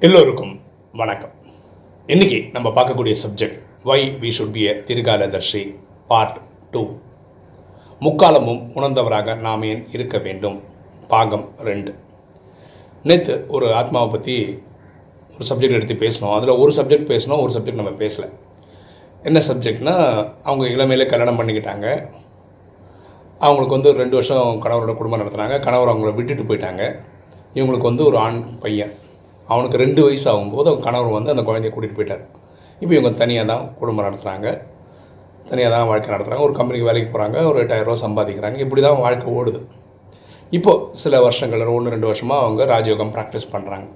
எல்லோருக்கும் வணக்கம். இன்றைக்கி நம்ம பார்க்கக்கூடிய subject why we should be a திருகாலதர்ஷி part two முக்காலமும் உணர்ந்தவராக நாம் ஏன் இருக்க வேண்டும்? பாகம் ரெண்டு. நேற்று ஒரு ஆத்மாவை பற்றி ஒரு சப்ஜெக்ட் எடுத்து பேசினோம். அதில் ஒரு சப்ஜெக்ட் பேசினோம் ஒரு சப்ஜெக்ட் நம்ம பேசலை. என்ன சப்ஜெக்ட்னா அவங்க இளமையிலே கல்யாணம் பண்ணிக்கிட்டாங்க. அவங்களுக்கு வந்து ரெண்டு வருஷம் கணவரோட குடும்பம் நடத்துனாங்க. கணவர் அவங்கள விட்டுட்டு போயிட்டாங்க. இவங்களுக்கு வந்து ஒரு ஆண் பையன். அவனுக்கு ரெண்டு வயசு ஆகும்போது அவங்க கணவர் வந்து அந்த குழந்தைய கூட்டிகிட்டு போயிட்டார். இப்போ இவங்க தனியாக தான் குடும்பம் நடத்துகிறாங்க தனியாக தான் வாழ்க்கை நடத்துகிறாங்க ஒரு கம்பெனிக்கு வேலைக்கு போகிறாங்க ஒரு எட்டாயிரரூவா சம்பாதிக்கிறாங்க. இப்படி தான் வாழ்க்கை ஓடுது. இப்போது சில வருஷங்கள் ஒன்று ரெண்டு வருஷமாக அவங்க ராஜயோகம் ப்ராக்டிஸ் பண்ணுறாங்க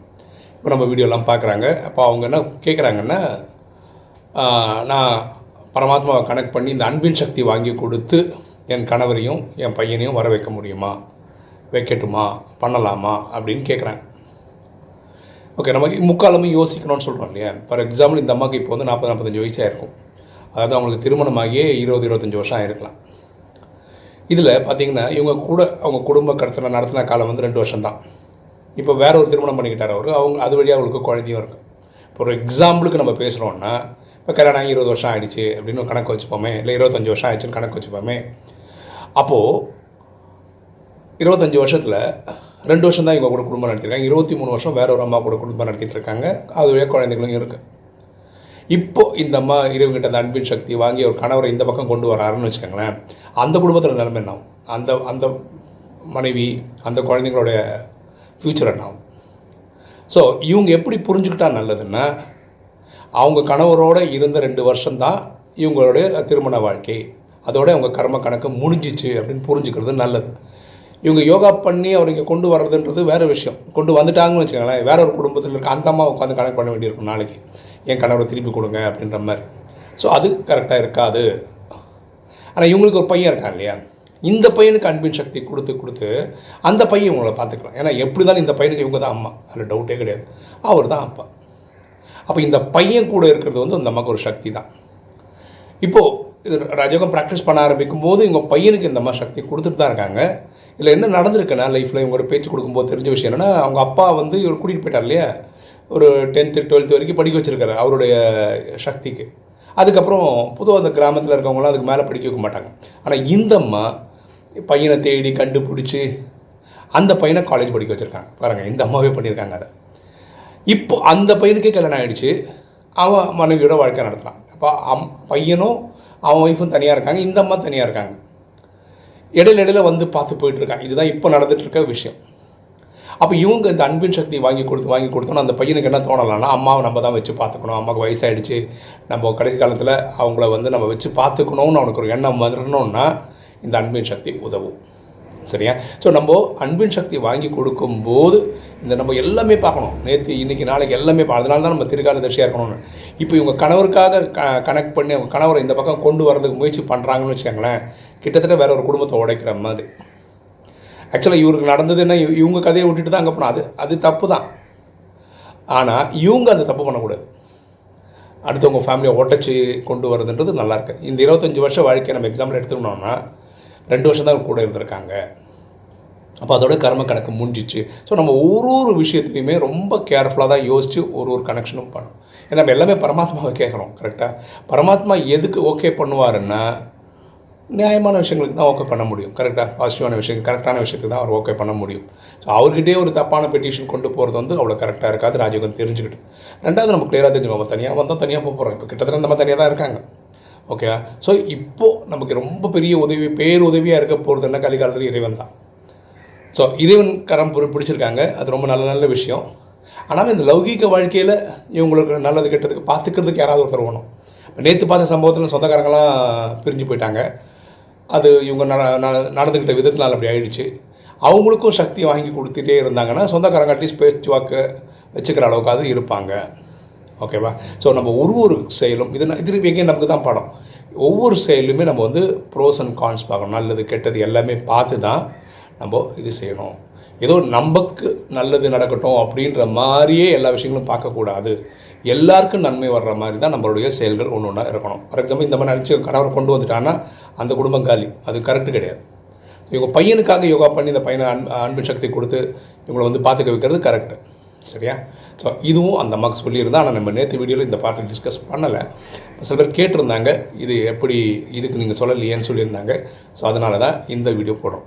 இப்போ நம்ம வீடியோலாம் பார்க்குறாங்க. அப்போ அவங்க என்ன கேட்குறாங்கன்னா நான் பரமாத்மாவை கனெக்ட் பண்ணி இந்த அன்பின் சக்தி வாங்கி கொடுத்து என் கணவரையும் என் பையனையும் வர வைக்க முடியுமா? வைக்கட்டுமா? பண்ணலாமா? அப்படின்னு கேட்குறாங்க ஓகே நம்ம முக்காலமும் யோசிக்கணும்னு சொல்கிறோம் இல்லையா? ஃபார் எக்ஸாம்பிள் இந்த அம்மாவுக்கு இப்போ வந்து நாற்பது நாற்பத்தஞ்சு வயசாக இருக்கும் அதாவது அவங்களுக்கு திருமணமாகியே இருபது இருபத்தஞ்சி வருஷம் ஆகிருக்கலாம் இதில் பார்த்திங்கன்னா இவங்க கூட அவங்க குடும்ப கடத்தின நடத்தின காலம் வந்து ரெண்டு வருஷம் தான் இப்போ வேற ஒரு திருமணம் பண்ணிக்கிட்டார் அவர். அவங்க அது வழியாக அவங்களுக்கு குழந்தையும் இருக்கும் இப்போ ஒரு எக்ஸாம்பிளுக்கு நம்ம பேசுகிறோன்னா இப்போ கல்யாணம் ஆகி இருபது வருஷம் ஆகிடுச்சு அப்படின்னு கணக்கு வச்சுப்போமே இல்லை இருபத்தஞ்சி வருஷம் ஆகிடுச்சுன்னு கணக்கு வச்சுப்போமே. அப்போது இருபத்தஞ்சி வருஷத்தில் ரெண்டு வருஷம் தான் இவங்க கூட குடும்பம் நடத்திருக்காங்க. இருபத்தி மூணு வருஷம் வேற ஒரு அம்மா கூட குடும்பம் நடத்திட்டு இருக்காங்க அதுவே குழந்தைகளும் இருக்குது இப்போ இந்த அம்மா இறைவன்கிட்ட அந்த அன்பின் சக்தி வாங்கி ஒரு கணவரை இந்த பக்கம் கொண்டு வராருன்னு வச்சுக்கோங்களேன் அந்த குடும்பத்தில் நிலைமை என்ன அந்த அந்த மனைவி அந்த குழந்தைங்களுடைய ஃப்யூச்சர் என்ன ஸோ இவங்க எப்படி புரிஞ்சுக்கிட்டா நல்லதுன்னா அவங்க கணவரோட இருந்த ரெண்டு வருஷம்தான் இவங்களுடைய திருமண வாழ்க்கை. அதோட அவங்க கர்ம கணக்கு முடிஞ்சிச்சு அப்படின்னு புரிஞ்சுக்கிறது நல்லது. இவங்க யோகா பண்ணி அவர் இங்கே கொண்டு வர்றதுன்றது வேறு விஷயம். கொண்டு வந்துட்டாங்கன்னு வச்சுக்கோங்களேன் வேற ஒரு குடும்பத்தில் இருக்க அந்த அம்மா உட்காந்து கணக்கு பண்ண வேண்டியிருக்கும் நாளைக்கு. என் கணவரை திருப்பி கொடுங்க அப்படின்ற மாதிரி. ஸோ அது கரெக்டாக இருக்காது. ஆனால் இவங்களுக்கு ஒரு பையன் இருக்கான் இல்லையா? இந்த பையனுக்கு அன்பின் சக்தி கொடுத்து கொடுத்து அந்த பையன் இவங்களை பார்த்துக்கலாம். ஏன்னா எப்படி தான் இந்த பையனுக்கு இவங்க தான் அம்மா. அதில் டவுட்டே கிடையாது. அவர் தான் அப்பா. அப்போ இந்த பையன் கூட இருக்கிறது வந்து அந்த அம்மாவுக்கு ஒரு சக்தி தான். இப்போது இது ராஜயோகம் ப்ராக்டிஸ் பண்ண ஆரம்பிக்கும் போது இவங்க பையனுக்கு இந்த மாதிரி சக்தி கொடுத்துட்டு தான் இருக்காங்க. இதில் என்ன நடந்திருக்குன்னா லைஃப்பில் இவங்க ஒரு பேச்சு கொடுக்கும்போது தெரிஞ்ச விஷயம் என்னன்னா அவங்க அப்பா வந்து இவர் கூட்டிகிட்டு போயிட்டார் இல்லையா? ஒரு டென்த்து டுவெல்த்து வரைக்கும் படிக்க வச்சிருக்காரு அவருடைய சக்திக்கு. அதுக்கப்புறம் பொதுவாக அந்த கிராமத்தில் இருக்கவங்களாம் அதுக்கு மேலே படிக்க வைக்க மாட்டாங்க. ஆனால் இந்த அம்மா பையனை தேடி கண்டுபிடிச்சி அந்த பையனை காலேஜ் படிக்க வச்சுருக்காங்க. பாருங்கள் இந்த அம்மாவே பண்ணியிருக்காங்க அதை. இப்போ அந்த பையனுக்கே கல்யாணம் ஆகிடுச்சு அவன் மனைவியோட வாழ்க்கை நடத்துகிறான் அப்போ அம் பையனும் அவன் ஒய்ஃபும் தனியாக இருக்காங்க இந்த அம்மா தனியாக இருக்காங்க. இடையில இடையில வந்து பார்த்து போயிட்டுருக்காங்க இதுதான் இப்போ நடந்துகிட்ருக்க விஷயம். அப்போ இவங்க இந்த அன்பின் சக்தி வாங்கி கொடுத்து வாங்கி கொடுத்தோன்னா அந்த பையனுக்கு என்ன தோணலாம்னா அம்மாவை நம்ம தான் வச்சு பார்த்துக்கணும். அம்மாவுக்கு வயசாயிடுச்சு. நம்ம கடைசி காலத்தில் அவங்கள வந்து நம்ம வச்சு பார்த்துக்கணும்னு அவனுக்கு ஒரு எண்ணம் வந்துடணும்னா இந்த அன்பின் சக்தி உதவும். சரியா? ஸோ நம்ம அன்பின் சக்தி வாங்கி கொடுக்கும்போது இந்த நம்ம எல்லாமே பார்க்கணும். நேற்று இன்னைக்கு நாளைக்கு எல்லாமே அதனால தான் நம்ம திருக்கால தரிசியாக இருக்கணும்னு இப்போ இவங்க கணவருக்காக க கனெக்ட் பண்ணி அவங்க கணவரை இந்த பக்கம் கொண்டு வரதுக்கு முயற்சி பண்ணுறாங்கன்னு வச்சுக்கோங்களேன் கிட்டத்தட்ட வேற ஒரு குடும்பத்தை உடைக்கிற மாதிரி. ஆக்சுவலாக இவருக்கு நடந்தது என்ன இவங்க கதையை விட்டுட்டு தான் அங்கே போனோம் அது அது தப்பு தான். ஆனால் இவங்க அந்த தப்பு பண்ணக்கூடாது. அடுத்தவங்க ஃபேமிலியை ஒட்டச்சு கொண்டு வரதுன்றது நல்லாயிருக்கு இந்த இருபத்தஞ்சி வருஷம் வாழ்க்கையை நம்ம எக்ஸாம்பிள் எடுத்துக்கணும்னா ரெண்டு வருஷம் தான் கூட இருந்திருக்காங்க. அப்போ அதோட கர்ம கணக்கு முடிஞ்சிச்சு. ஸோ நம்ம ஒரு ஒரு விஷயத்துலையுமே ரொம்ப கேர்ஃபுல்லாக தான் யோசித்து ஒரு ஒரு கனெக்ஷனும் பண்ணணும். ஏன்னா நம்ம எல்லாமே பரமாத்மாவை கேட்குறோம் கரெக்டாக பரமாத்மா எதுக்கு ஓகே பண்ணுவாருன்னா நியாயமான விஷயங்களுக்கு தான் ஓகே பண்ண முடியும் கரெக்டாக பாசிட்டிவான விஷயம் கரெக்டான விஷயத்துக்கு தான் அவர் ஓகே பண்ண முடியும். ஸோ அவர்கிட்டே ஒரு தப்பான பெட்டிஷன் கொண்டு போகிறது வந்து அவ்வளோ கரெக்டாக இருக்காது ராஜயோகம் தெரிஞ்சுக்கிட்டு. ரெண்டாவது நம்ம கிளியராக தெரிஞ்சுக்கோம் அவன் தனியாக வந்தால் தனியாக போக போகிறோம் இப்போ கிட்டத்தட்ட நம்ம தனியாக தான் இருக்காங்க. ஓகே ஸோ இப்போது நமக்கு ரொம்ப பெரிய உதவி பேர் உதவியாக இருக்க போகிறது என்ன? கலிகாலத்தில் இறைவன் தான். ஸோ இறைவன் கரம் பிடிச்சிருக்காங்க. அது ரொம்ப நல்ல நல்ல விஷயம். ஆனாலும் இந்த லௌகீக வாழ்க்கையில் இவங்களுக்கு நல்லது கெட்டதுக்கு பார்த்துக்கிறதுக்கு யாராவது ஒருத்தர் வேணும். நேற்று பார்த்த சம்பவத்தில் சொந்தக்காரங்களாம் பிரிஞ்சு போயிட்டாங்க. அது இவங்க நடந்துக்கிட்ட விதத்தினால் அப்படி ஆயிடுச்சு. அவங்களுக்கும் சக்தி வாங்கி கொடுத்துட்டே இருந்தாங்கன்னா சொந்தக்காரங்க அட்லீஸ்ட் பேச்சுவாக்கு வச்சுக்கிற அளவுக்காவது இருப்பாங்க. ஓகேவா ஸோ நம்ம ஒரு ஒரு செயலும் இது திருப்பி எங்கே நமக்கு தான் படம். ஒவ்வொரு செயலுமே நம்ம வந்து ப்ரோஸ் அண்ட் கான்ஸ் பார்க்கணும். நல்லது கெட்டது எல்லாமே பார்த்து தான் நம்ம இது செய்யணும். ஏதோ நமக்கு நல்லது நடக்கட்டும் அப்படின்ற மாதிரியே எல்லா விஷயங்களும் பார்க்கக்கூடாது. எல்லாருக்கும் நன்மை வர்ற மாதிரி தான் நம்மளுடைய செயல்கள் ஒன்று ஒன்றா இருக்கணும். ஃபார் எக்ஸாம்பிள் இந்த மாதிரி நினச்சி கணவர் கொண்டு வந்துட்டான்னா அந்த குடும்பம் காலி. அது கரெக்டு கிடையாது. இவங்க பையனுக்காக யோகா பண்ணி இந்த பையனை அன் அன்பின் சக்தி கொடுத்து இவங்களை வந்து பார்த்துக்க வைக்கிறது கரெக்டு சரியா? ஸோ இதுவும் அந்த அம்மாவுக்கு சொல்லியிருந்தா. ஆனால் நம்ம நேற்று வீடியோவில் இந்த பாட்டை டிஸ்கஸ் பண்ணலை. சில பேர் கேட்டிருந்தாங்க இது எப்படி இதுக்கு நீங்கள் சொல்லலையேன்னு சொல்லியிருந்தாங்க. ஸோ அதனால தான் இந்த வீடியோ போடுறோம்.